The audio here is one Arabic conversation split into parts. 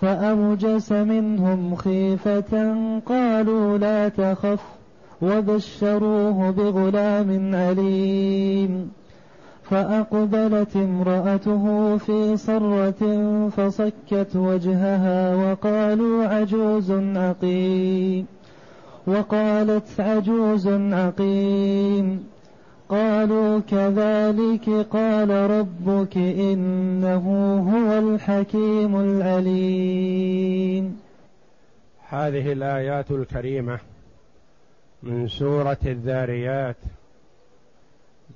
فأوجس منهم خيفة قالوا لا تخف وبشروه بغلام عليم فأقبلت امرأته في صرة فصكت وجهها وقالوا عجوز عقيم وقالت عجوز عقيم قالوا كذلك قال ربك إنه هو الحكيم العليم. هذه الآيات الكريمة من سورة الذاريات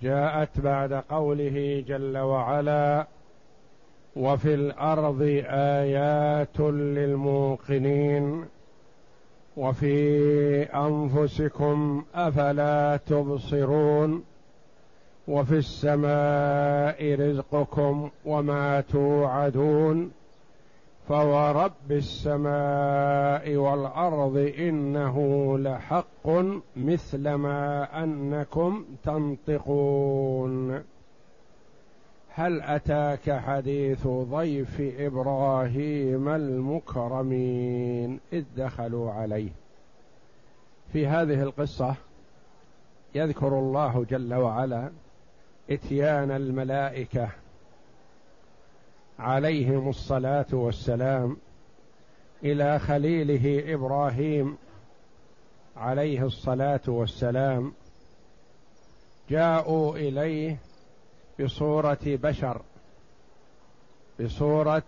جاءت بعد قوله جل وعلا وفي الأرض آيات للموقنين وفي أنفسكم أفلا تبصرون. وفي السماء رزقكم وما توعدون فورب السماء والأرض إنه لحق مثل ما أنكم تنطقون. هل أتاك حديث ضيف إبراهيم المكرمين إذ دخلوا عليه؟ في هذه القصة يذكر الله جل وعلا إتيان الملائكة عليهم الصلاة والسلام إلى خليله إبراهيم عليه الصلاة والسلام. جاءوا إليه بصورة بشر بصورة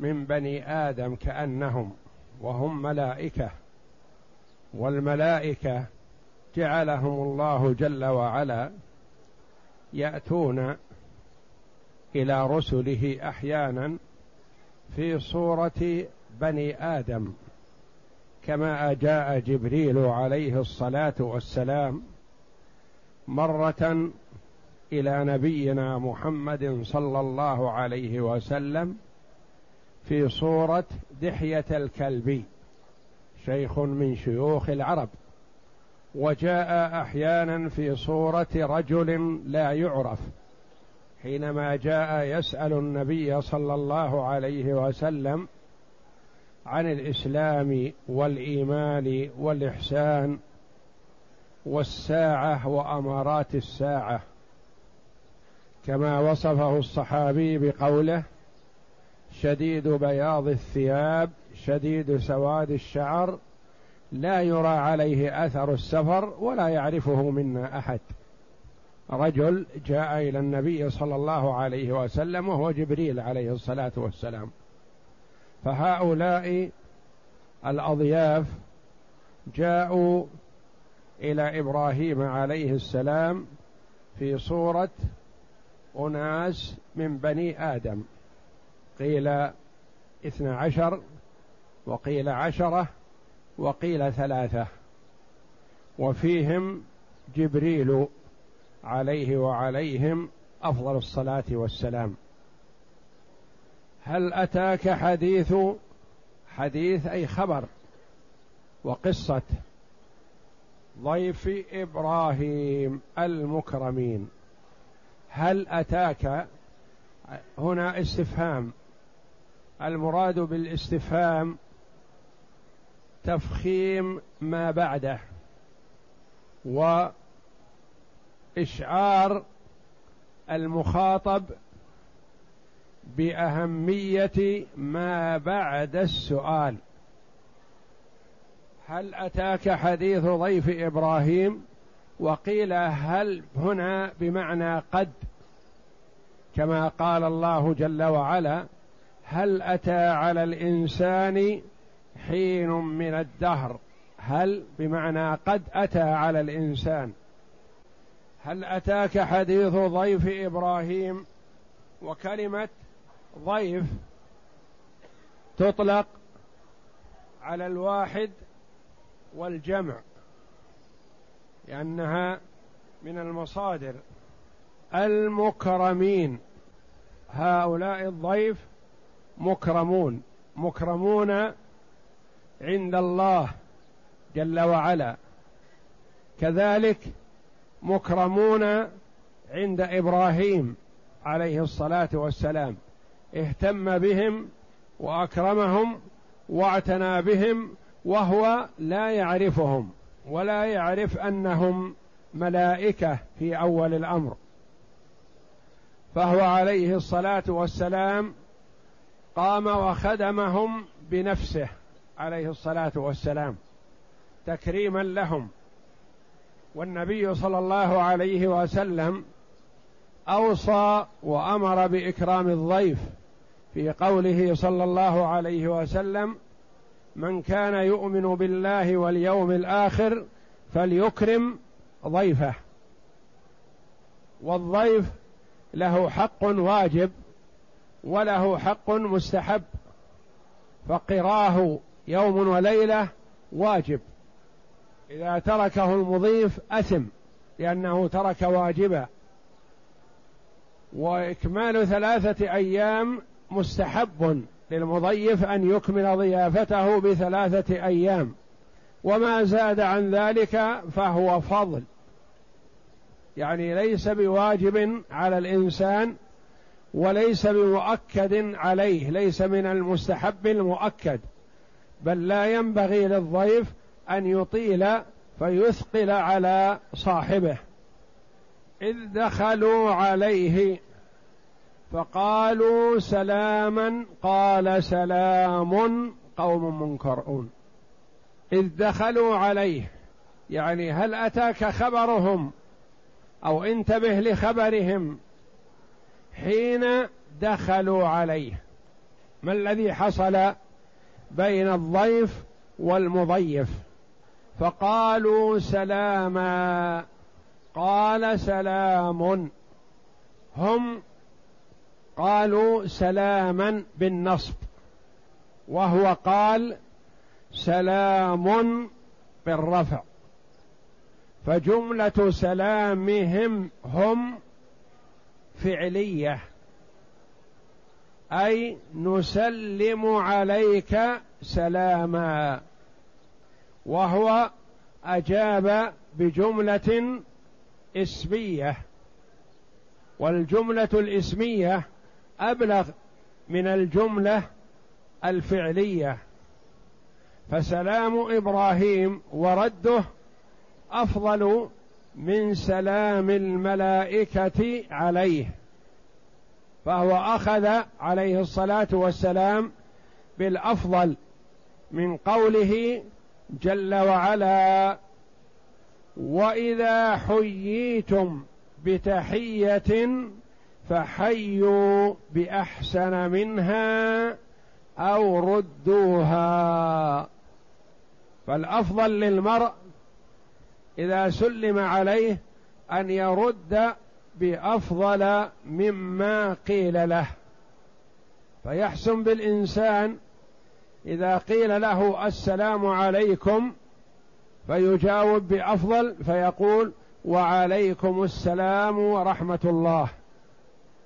من بني آدم كأنهم وهم ملائكة والملائكة جعلهم الله جل وعلا يأتون إلى رسله أحيانا في صورة بني آدم كما جاء جبريل عليه الصلاة والسلام مرة إلى نبينا محمد صلى الله عليه وسلم في صورة دحية الكلبي شيخ من شيوخ العرب. وجاء أحيانا في صورة رجل لا يعرف حينما جاء يسأل النبي صلى الله عليه وسلم عن الإسلام والإيمان والإحسان والساعة وأمارات الساعة. كما وصفه الصحابي بقوله شديد بياض الثياب شديد سواد الشعر لا يرى عليه أثر السفر ولا يعرفه منا أحد. رجل جاء إلى النبي صلى الله عليه وسلم وهو جبريل عليه الصلاة والسلام. فهؤلاء الأضياف جاءوا إلى إبراهيم عليه السلام في صورة أناس من بني آدم. قيل اثنى عشر وقيل عشرة وقيل ثلاثة. وفيهم جبريل عليه وعليهم أفضل الصلاة والسلام. هل أتاك حديث حديث أي خبر وقصة ضيف إبراهيم المكرمين؟ هل أتاك؟ هنا استفهام. المراد بالاستفهام تفخيم ما بعده وإشعار المخاطب بأهمية ما بعد السؤال. هل أتاك حديث ضيف إبراهيم؟ وقيل هل هنا بمعنى قد كما قال الله جل وعلا هل أتى على الإنسان حين من الدهر هل بمعنى قد أتى على الإنسان؟ هل أتاك حديث ضيف إبراهيم؟ وكلمة ضيف تطلق على الواحد والجمع لأنها من المصادر. المكرمين هؤلاء الضيف مكرمون. مكرمون عند الله جل وعلا. كذلك مكرمون عند إبراهيم عليه الصلاة والسلام. اهتم بهم وأكرمهم واعتنى بهم وهو لا يعرفهم ولا يعرف أنهم ملائكة في أول الأمر. فهو عليه الصلاة والسلام قام وخدمهم بنفسه. عليه الصلاة والسلام تكريما لهم. والنبي صلى الله عليه وسلم أوصى وأمر بإكرام الضيف في قوله صلى الله عليه وسلم من كان يؤمن بالله واليوم الآخر فليكرم ضيفه. والضيف له حق واجب وله حق مستحب فقراه يوم وليلة واجب. إذا تركه المضيف أثم لأنه ترك واجبا. وإكمال ثلاثة أيام مستحب للمضيف أن يكمل ضيافته بثلاثة أيام. وما زاد عن ذلك فهو فضل. يعني ليس بواجب على الإنسان وليس بمؤكد عليه ليس من المستحب المؤكد. بل لا ينبغي للضيف أن يطيل فيثقل على صاحبه. إذ دخلوا عليه فقالوا سلاما قال سلام قوم منكرون. إذ دخلوا عليه يعني هل أتاك خبرهم أو انتبه لخبرهم؟ حين دخلوا عليه ما الذي حصل؟ بين الضيف والمضيف. فقالوا سلاما. قال سلام. هم قالوا سلاما بالنصب. وهو قال سلام بالرفع. فجملة سلامهم هم فعلية. أي نسلم عليك سلاما. وهو أجاب بجملة اسمية. والجملة الاسمية أبلغ من الجملة الفعلية. فسلام إبراهيم ورده أفضل من سلام الملائكة عليه. فهو أخذ عليه الصلاة والسلام بالأفضل من قوله جل وعلا وإذا حييتم بتحية فحيوا بأحسن منها أو ردوها. فالأفضل للمرء إذا سلم عليه أن يرد بأفضل مما قيل له. فيحسن بالإنسان إذا قيل له السلام عليكم فيجاوب بأفضل فيقول وعليكم السلام ورحمة الله.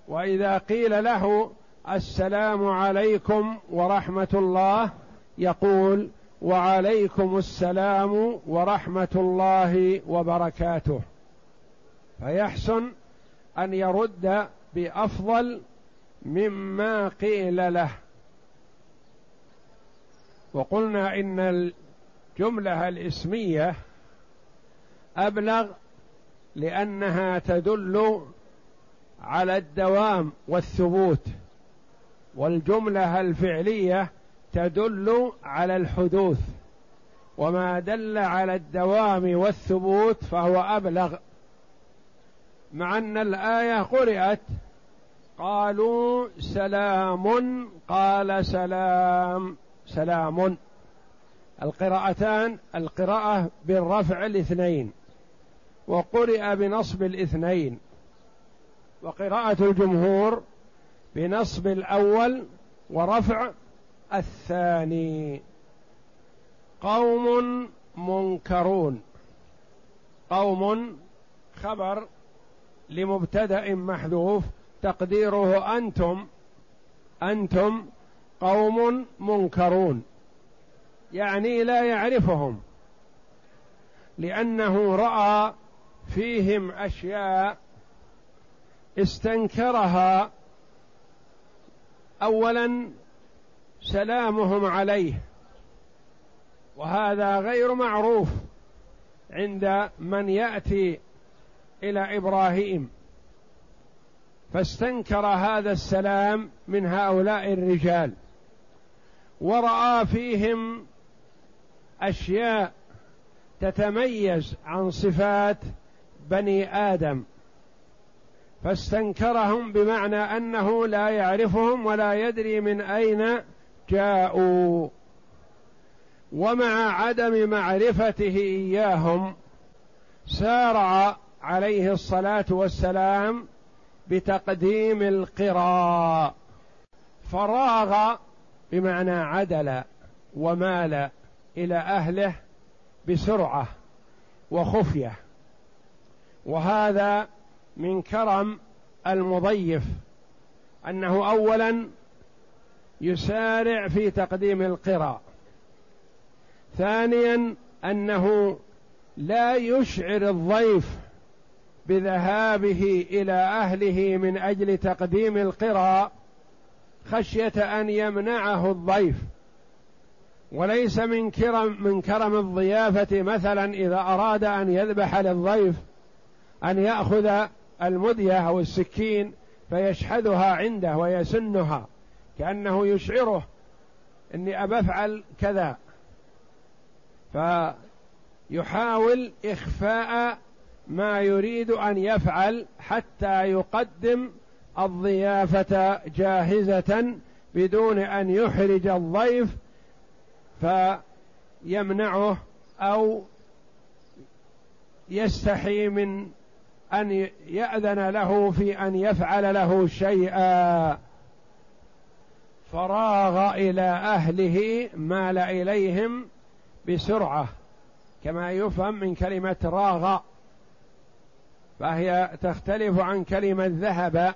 وإذا قيل له السلام عليكم ورحمة الله يقول وعليكم السلام ورحمة الله وبركاته. فيحسن أن يرد بأفضل مما قيل له. وقلنا إن الجملة الإسمية أبلغ لأنها تدل على الدوام والثبوت والجملة الفعلية تدل على الحدوث وما دل على الدوام والثبوت فهو أبلغ. مع أن الآية قرأت. قالوا سلام قال سلام سلام. القراءتان القراءة بالرفع الاثنين وقرئ بنصب الاثنين. وقراءة الجمهور بنصب الأول ورفع الثاني. قوم منكرون. قوم خبر لمبتدأ محذوف تقديره أنتم أنتم قوم منكرون. يعني لا يعرفهم لأنه رأى فيهم أشياء استنكرها. اولا سلامهم عليه وهذا غير معروف عند من يأتي إلى إبراهيم. فاستنكر هذا السلام من هؤلاء الرجال. ورأى فيهم أشياء تتميز عن صفات بني آدم. فاستنكرهم بمعنى أنه لا يعرفهم ولا يدري من أين جاءوا. ومع عدم معرفته إياهم سارع عليه الصلاة والسلام بتقديم القراء. فراغ بمعنى عدل ومال إلى أهله بسرعة وخفية. وهذا من كرم المضيف أنه اولا يسارع في تقديم القراء. ثانيا أنه لا يشعر الضيف بذهابه إلى أهله من أجل تقديم القراء خشية أن يمنعه الضيف. وليس من كرم من كرم الضيافة مثلا إذا أراد أن يذبح للضيف أن يأخذ المدية أو السكين فيشحذها عنده ويسنها كأنه يشعره إني ابى افعل كذا. فيحاول إخفاء ما يريد أن يفعل حتى يقدم الضيافة جاهزة بدون أن يحرج الضيف فيمنعه أو يستحي من أن يأذن له في أن يفعل له شيئا. فراغ إلى أهله مال إليهم بسرعة كما يفهم من كلمة راغ. فهي تختلف عن كلمة ذهب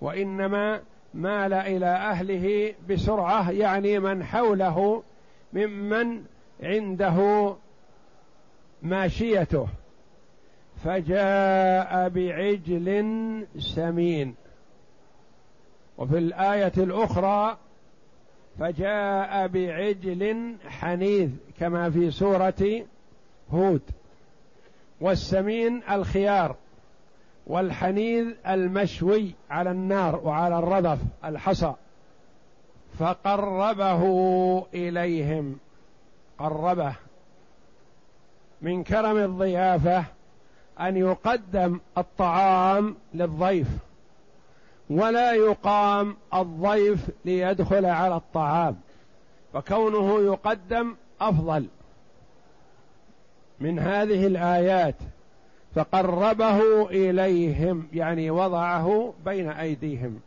وإنما مال إلى أهله بسرعة يعني من حوله ممن عنده ماشيته. فجاء بعجل سمين. وفي الآية الأخرى فجاء بعجل حنيذ كما في سورة هود. والسمين الخيار والحنيذ المشوي على النار وعلى الرذف الحصى. فقربه إليهم قربه من كرم الضيافة أن يقدم الطعام للضيف ولا يقام الضيف ليدخل على الطعام فكونه يقدم أفضل. من هذه الآيات فقربه إليهم يعني وضعه بين أيديهم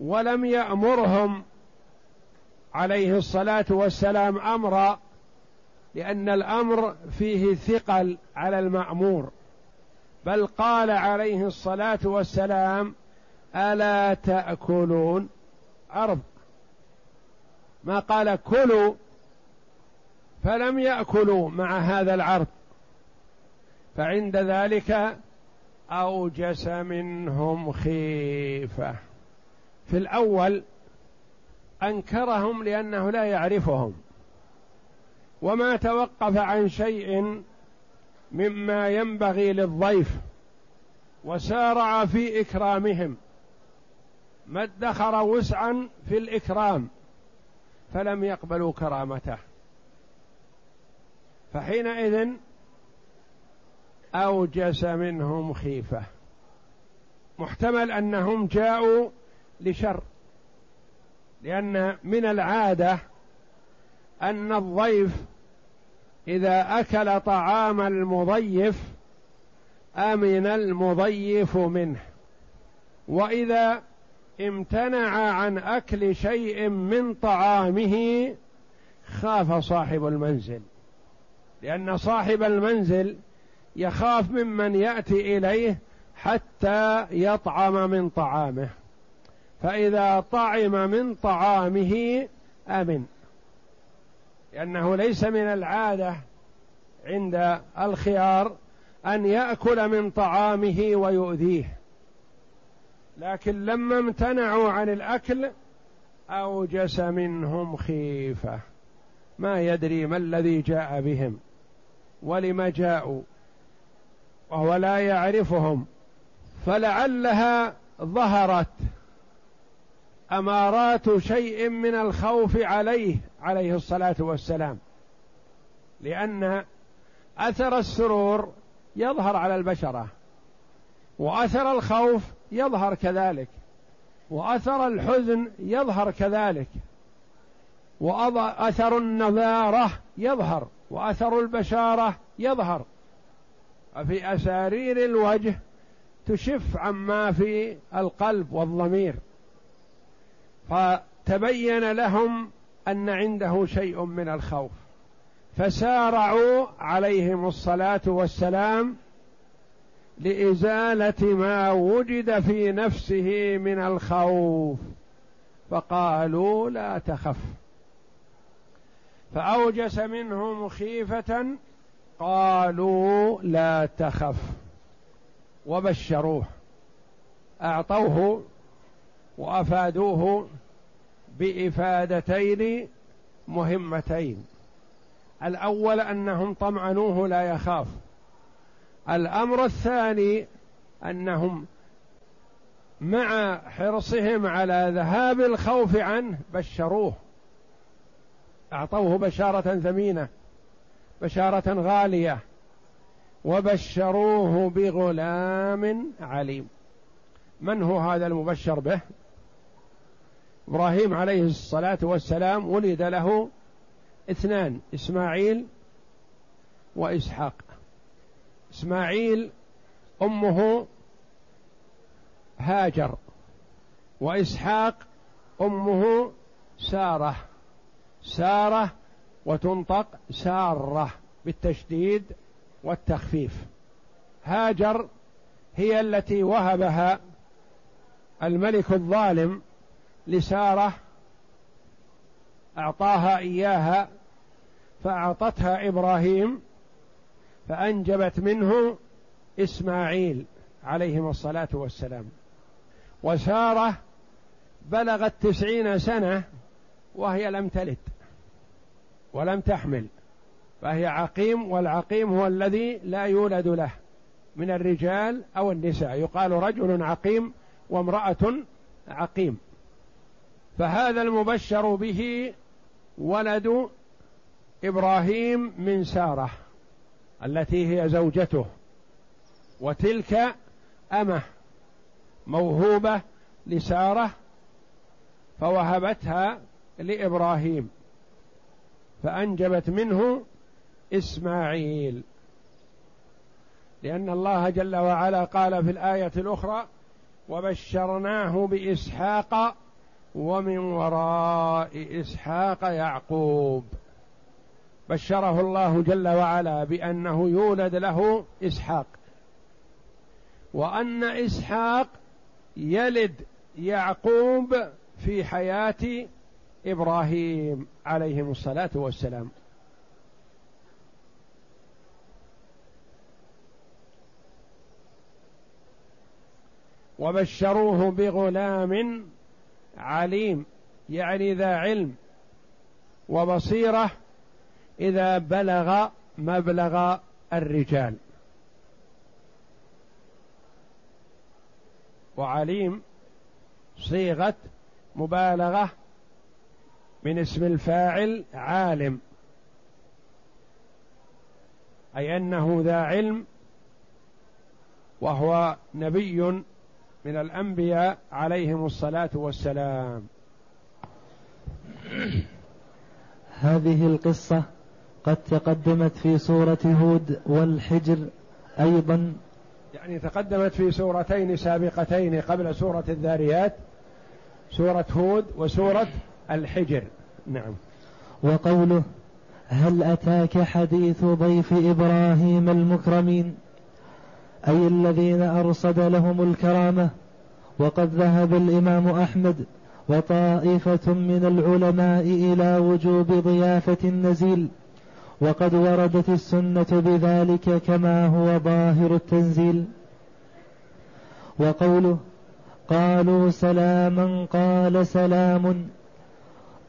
ولم يأمرهم عليه الصلاة والسلام أمرا لأن الأمر فيه ثقل على المأمور بل قال عليه الصلاة والسلام ألا تأكلون عرض ما قال كلوا. فلم يأكلوا مع هذا العرض. فعند ذلك أوجس منهم خيفة. في الأول أنكرهم لأنه لا يعرفهم وما توقف عن شيء مما ينبغي للضيف وسارع في إكرامهم ما ادخر وسعا في الإكرام فلم يقبلوا كرامته. فحينئذ أوجس منهم خيفة. محتمل أنهم جاءوا لشر لأن من العادة أن الضيف إذا أكل طعام المضيف أمن المضيف منه. وإذا امتنع عن أكل شيء من طعامه خاف صاحب المنزل لأن صاحب المنزل يخاف ممن يأتي إليه حتى يطعم من طعامه. فإذا طعم من طعامه أمن. لأنه ليس من العادة عند الخيار أن يأكل من طعامه ويؤذيه. لكن لما امتنعوا عن الأكل أوجس منهم خيفة. ما يدري ما الذي جاء بهم. ولم جاءوا. وهو لا يعرفهم فلعلها ظهرت أمارات شيء من الخوف عليه عليه الصلاة والسلام. لأن أثر السرور يظهر على البشرة وأثر الخوف يظهر كذلك وأثر الحزن يظهر كذلك واثر النذاره يظهر وأثر البشارة يظهر. وفي أسارير الوجه تشف عما في القلب والضمير. فتبين لهم أن عنده شيء من الخوف. فسارعوا عليهم الصلاة والسلام لإزالة ما وجد في نفسه من الخوف. فقالوا لا تخف. فأوجس منهم خيفة قالوا لا تخف. وبشروه. أعطوه وأفادوه بإفادتين مهمتين. الأول أنهم طمعنوه لا يخاف. الأمر الثاني أنهم مع حرصهم على ذهاب الخوف عنه بشروه. أعطوه بشارة ثمينة. بشارة غالية. وبشروه بغلام عليم. من هو هذا المبشر به؟ إبراهيم عليه الصلاة والسلام ولد له اثنان إسماعيل وإسحاق. إسماعيل أمه هاجر وإسحاق أمه سارة. سارة وتنطق سارة بالتشديد والتخفيف. هاجر هي التي وهبها الملك الظالم لسارة أعطاها إياها فأعطتها إبراهيم فأنجبت منه إسماعيل عليهم الصلاة والسلام. وسارة بلغت تسعين سنة وهي لم تلد. ولم تحمل. فهي عقيم والعقيم هو الذي لا يولد له من الرجال أو النساء. يقال رجل عقيم وامرأة عقيم. فهذا المبشر به ولد إبراهيم من سارة التي هي زوجته. وتلك أمة موهوبة لسارة فوهبتها لإبراهيم. فأنجبت منه إسماعيل. لأن الله جل وعلا قال في الآية الأخرى وبشرناه بإسحاق ومن وراء إسحاق يعقوب. بشره الله جل وعلا بأنه يولد له إسحاق. وأن إسحاق يلد يعقوب في حياة إبراهيم عليهم الصلاة والسلام. وبشروه بغلام عليم يعني ذا علم وبصيرة إذا بلغ مبلغ الرجال. وعليم صيغة مبالغة من اسم الفاعل عالم. أي أنه ذا علم وهو نبي من الأنبياء عليهم الصلاة والسلام. هذه القصة قد تقدمت في سورة هود والحجر أيضا. يعني تقدمت في سورتين سابقتين قبل سورة الذاريات سورة هود وسورة الحجر. نعم. وقوله هل أتاك حديث ضيف إبراهيم المكرمين؟ أي الذين أرصد لهم الكرامة وقد ذهب الإمام أحمد وطائفة من العلماء إلى وجوب ضيافة النزيل وقد وردت السنة بذلك كما هو ظاهر التنزيل. وقوله قالوا سلاما قال سلام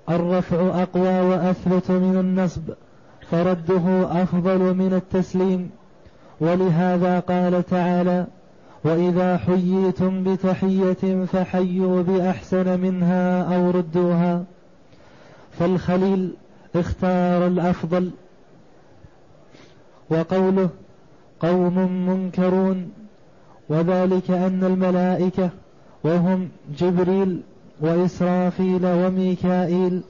الرفع أقوى وأثبت من النصب فرده أفضل من التسليم. ولهذا قال تعالى وإذا حييتم بتحية فحيوا بأحسن منها أو ردوها. فالخليل اختار الأفضل. وقوله قوم منكرون وذلك أن الملائكة وهم جبريل وإسرافيل وميكائيل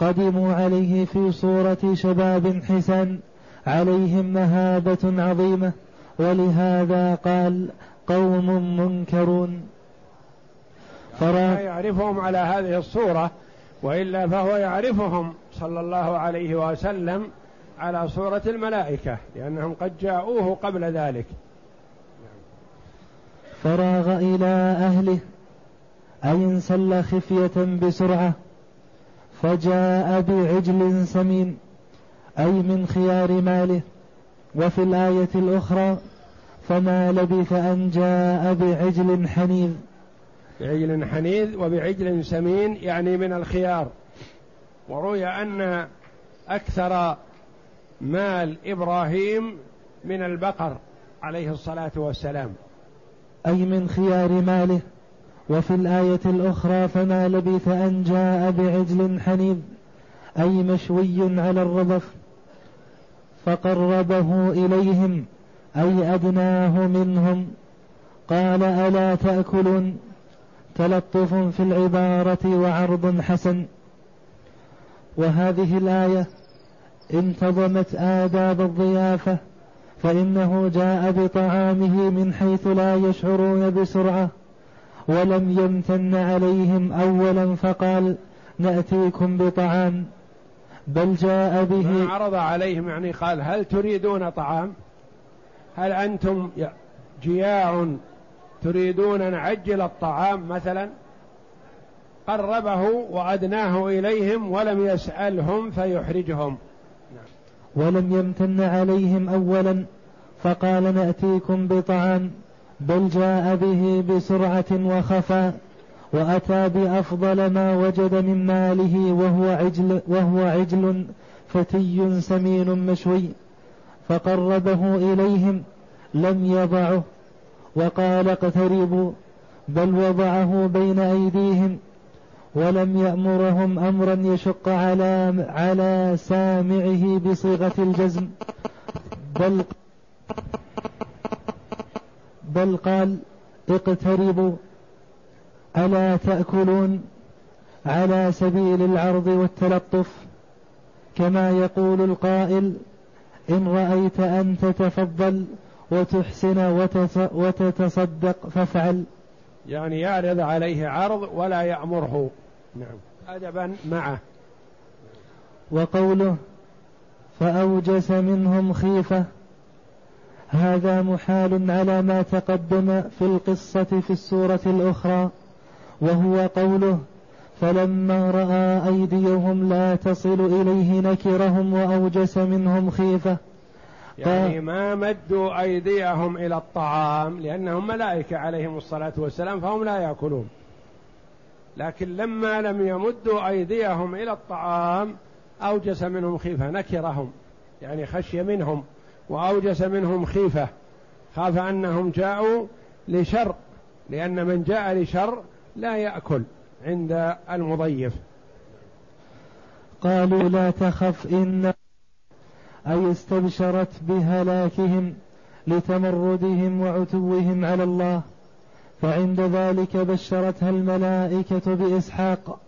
قدموا عليه في صورة شباب حسان عليهم مهابة عظيمة ولهذا قال قوم منكرون. فرا يعرفهم على هذه الصورة وإلا فهو يعرفهم صلى الله عليه وسلم على صورة الملائكة لأنهم قد جاءوه قبل ذلك. فراغ إلى أهله أي انسل خفية بسرعة فجاء بعجل سمين أي من خيار ماله. وفي الآية الأخرى فما لبث أن جاء بعجل حنيذ. بعجل حنيذ وبعجل سمين يعني من الخيار. وروي أن أكثر مال إبراهيم من البقر عليه الصلاة والسلام. أي من خيار ماله. وفي الآية الأخرى فما لبث أن جاء بعجل حنيذ أي مشوي على الرضف فقربه إليهم أي أدناه منهم. قال ألا تأكلون؟ تلطف في العبارة وعرض حسن. وهذه الآية انتظمت آداب الضيافة فإنه جاء بطعامه من حيث لا يشعرون بسرعة. ولم يمتن عليهم أولا فقال نأتيكم بطعام. بل جاء به عرض عليهم يعني قال هل تريدون طعام؟ هل أنتم جياع تريدون نعجل الطعام مثلا؟ قربه وأدناه إليهم ولم يسألهم فيحرجهم. ولم يمتن عليهم أولا فقال نأتيكم بطعام. بل جاء به بسرعة وخفى وأتى بأفضل ما وجد من ماله وهو عجل وهو عجل فتي سمين مشوي. فقربه إليهم لم يضعه وقال اقتربوا بل وضعه بين أيديهم ولم يأمرهم أمرا يشق على على سامعه بصيغة الجزم بل بل قال اقتربوا ألا تأكلون على سبيل العرض والتلطف؟ كما يقول القائل إن رأيت أن تتفضل وتحسن وتتصدق فافعل. يعني يعرض عليه عرض ولا يأمره. نعم. أدبا معه. وقوله فأوجس منهم خيفة هذا محال على ما تقدم في القصة في السورة الأخرى وهو قوله فلما رأى أيديهم لا تصل إليه نكرهم وأوجس منهم خيفة. يعني ما مدوا أيديهم إلى الطعام لأنهم ملائكة عليهم الصلاة والسلام فهم لا يأكلون. لكن لما لم يمدوا أيديهم إلى الطعام أوجس منهم خيفة نكرهم يعني خشي منهم. وأوجس منهم خيفة خاف أنهم جاءوا لشر لأن من جاء لشر لا يأكل عند المضيف. قالوا لا تخف إن أي استبشرت بهلاكهم لتمردهم وعتوهم على الله فعند ذلك بشرتها الملائكة بإسحاق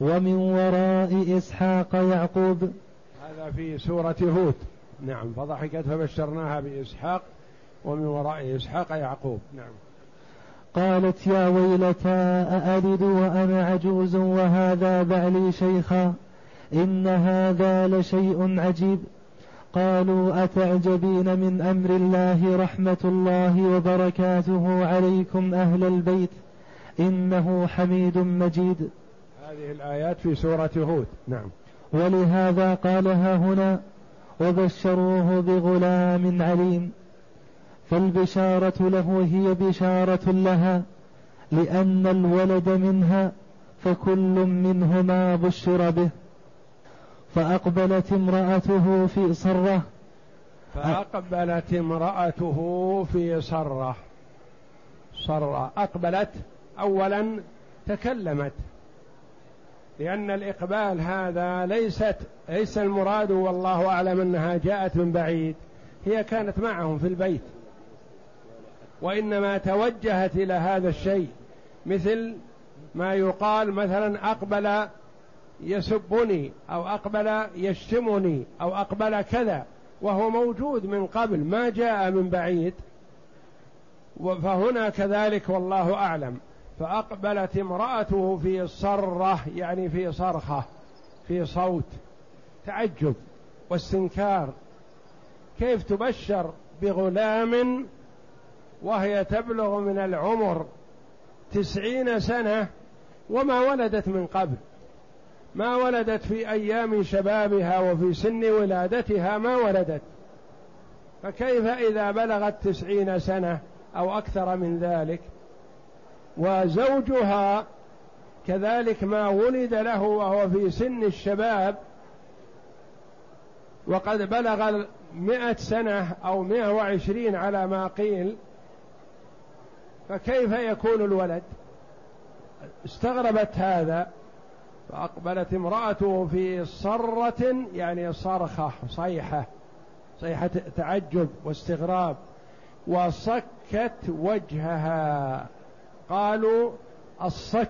ومن وراء إسحاق يعقوب. هذا في سورة هود. نعم فضحكت فبشرناها بإسحاق ومن وراء إسحاق يعقوب. نعم. قالت يا ويلتى أألد وأنا عجوز وهذا بعلي شيخا؟ إن هذا لشيء عجيب. قالوا أتعجبين من أمر الله رحمة الله وبركاته عليكم أهل البيت؟ إنه حميد مجيد. هذه الآيات في سورة هود. نعم. ولهذا قالها هنا وبشروه بغلام عليم فالبشارة له هي بشارة لها لأن الولد منها فكل منهما بشر به. فأقبلت امرأته في صرة. فأقبلت امرأته في صرة. صرة. أقبلت أولا تكلمت. لأن الإقبال هذا ليست ليس المراد والله أعلم أنها جاءت من بعيد هي كانت معهم في البيت. وإنما توجهت إلى هذا الشيء مثل ما يقال مثلا أقبل يسبني أو أقبل يشتمني أو أقبل كذا وهو موجود من قبل ما جاء من بعيد. فهنا كذلك والله أعلم. فأقبلت امرأته في صرة يعني في صرخة في صوت تعجب واستنكار. كيف تبشر بغلام وهي تبلغ من العمر تسعين سنة وما ولدت من قبل؟ ما ولدت في أيام شبابها وفي سن ولادتها ما ولدت. فكيف إذا بلغت تسعين سنة أو أكثر من ذلك؟ وزوجها كذلك ما ولد له وهو في سن الشباب وقد بلغ مئة سنة أو مئة وعشرين على ما قيل فكيف يكون الولد؟ استغربت هذا فأقبلت امرأته في صرة يعني صرخة صيحة صيحة تعجب واستغراب وصكت وجهها. قالوا الصك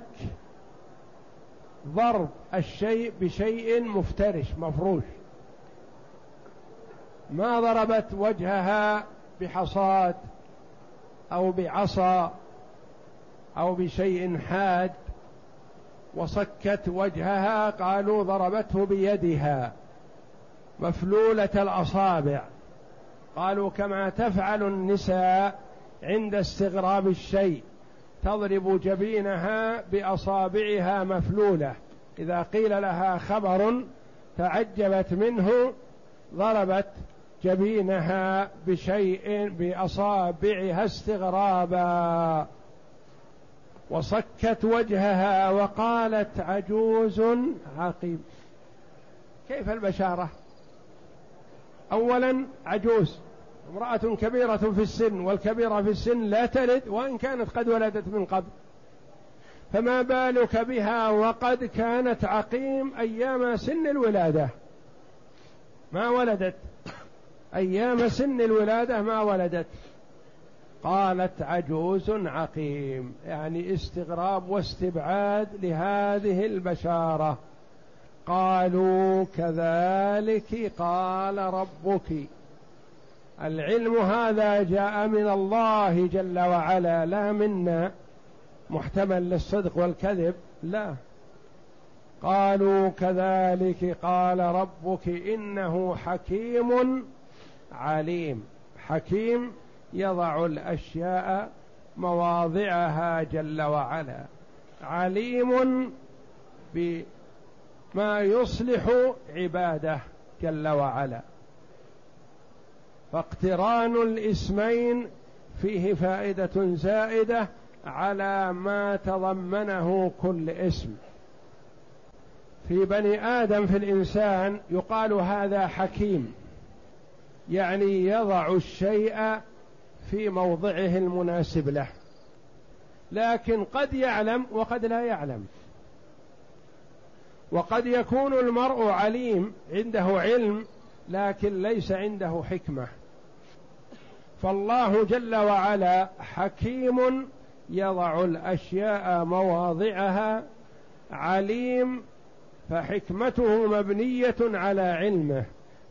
ضرب الشيء بشيء مفترش مفروش. ما ضربت وجهها بحصاد أو بعصا أو بشيء حاد وصكت وجهها قالوا ضربته بيدها مفلولة الأصابع. قالوا كما تفعل النساء عند استغراب الشيء. تضرب جبينها بأصابعها مفلولة. إذا قيل لها خبر تعجبت منه ضربت جبينها بشيء بأصابعها استغرابا. وصكت وجهها وقالت عجوز عقيم. كيف البشارة؟ اولا عجوز. امرأة كبيرة في السن والكبيرة في السن لا تلد وإن كانت قد ولدت من قبل. فما بالك بها وقد كانت عقيم أيام سن الولادة؟ ما ولدت. أيام سن الولادة ما ولدت. قالت عجوز عقيم. يعني استغراب واستبعاد لهذه البشارة. قالوا كذلك قال ربك. العلم هذا جاء من الله جل وعلا لا منا محتمل للصدق والكذب لا. قالوا كذلك قال ربك إنه حكيم عليم. حكيم يضع الأشياء مواضعها جل وعلا. عليم بما يصلح عباده جل وعلا. فاقتران الاسمين فيه فائدة زائدة على ما تضمنه كل اسم. في بني آدم في الإنسان يقال هذا حكيم يعني يضع الشيء في موضعه المناسب له لكن قد يعلم وقد لا يعلم. وقد يكون المرء عليم عنده علم لكن ليس عنده حكمة. فالله جل وعلا حكيم يضع الأشياء مواضعها عليم فحكمته مبنية على علمه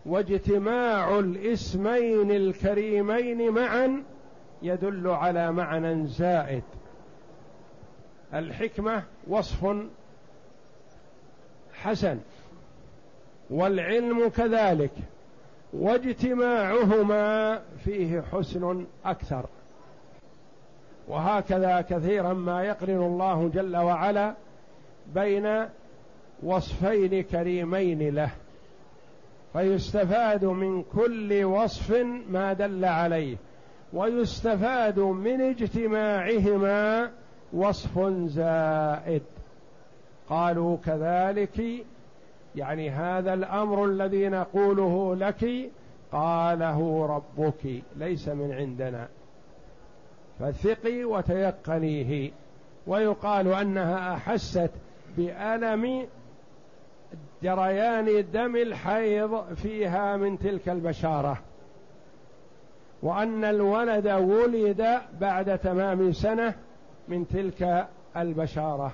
واجتماع الاسمين الكريمين معا يدل على معنى زائد. الحكمة وصف حسن والعلم كذلك. واجتماعهما فيه حسن أكثر. وهكذا كثيرا ما يقرن الله جل وعلا بين وصفين كريمين له فيستفاد من كل وصف ما دل عليه ويستفاد من اجتماعهما وصف زائد. قالوا كذلك يعني هذا الأمر الذي نقوله لك قاله ربك ليس من عندنا. فثقي وتيقنيه. ويقال أنها أحست بألم جريان دم الحيض فيها من تلك البشارة. وأن الولد ولد بعد تمام سنة من تلك البشارة.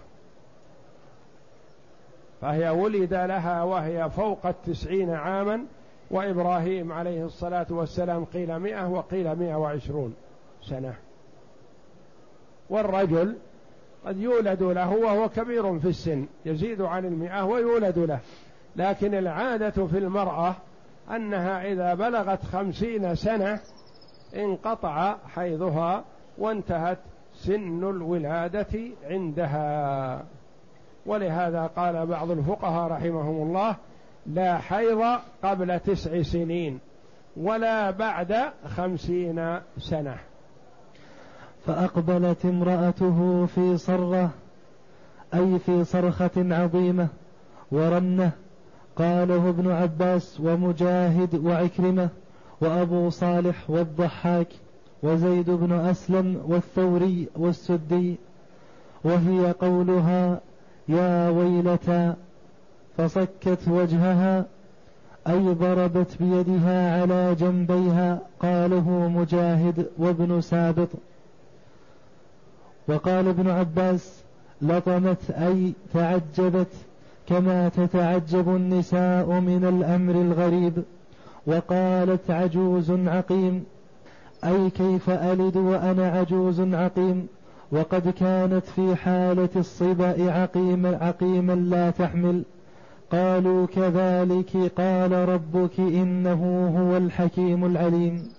فهي ولد لها وهي فوق التسعين عاما وإبراهيم عليه الصلاة والسلام قيل مئة وقيل مئة وعشرون سنة. والرجل قد يولد له وهو كبير في السن يزيد عن المئة ويولد له. لكن العادة في المرأة أنها إذا بلغت خمسين سنة انقطع حيضها وانتهت سن الولادة عندها. ولهذا قال بعض الفقهاء رحمهم الله لا حيض قبل تسع سنين ولا بعد خمسين سنة. فأقبلت امرأته في صرة أي في صرخة عظيمة ورنة قاله ابن عباس ومجاهد وعكرمة وأبو صالح والضحاك وزيد بن أسلم والثوري والسدي وهي قولها يا ويلتى فصكت وجهها أي ضربت بيدها على جنبيها قاله مجاهد وابن سابط وقال ابن عباس لطمت أي تعجبت كما تتعجب النساء من الأمر الغريب. وقالت عجوز عقيم أي كيف ألد وأنا عجوز عقيم؟ وقد كانت في حالة الصبأ عقيم عقيما لا تحمل. قالوا كذلك قال ربك إنه هو الحكيم العليم.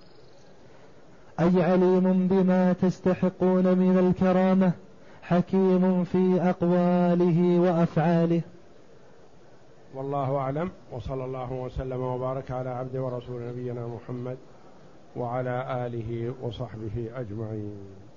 أي عليم بما تستحقون من الكرامة حكيم في أقواله وأفعاله. والله أعلم وصلى الله وسلم وبارك على عبد ورسول نبينا محمد وعلى آله وصحبه أجمعين.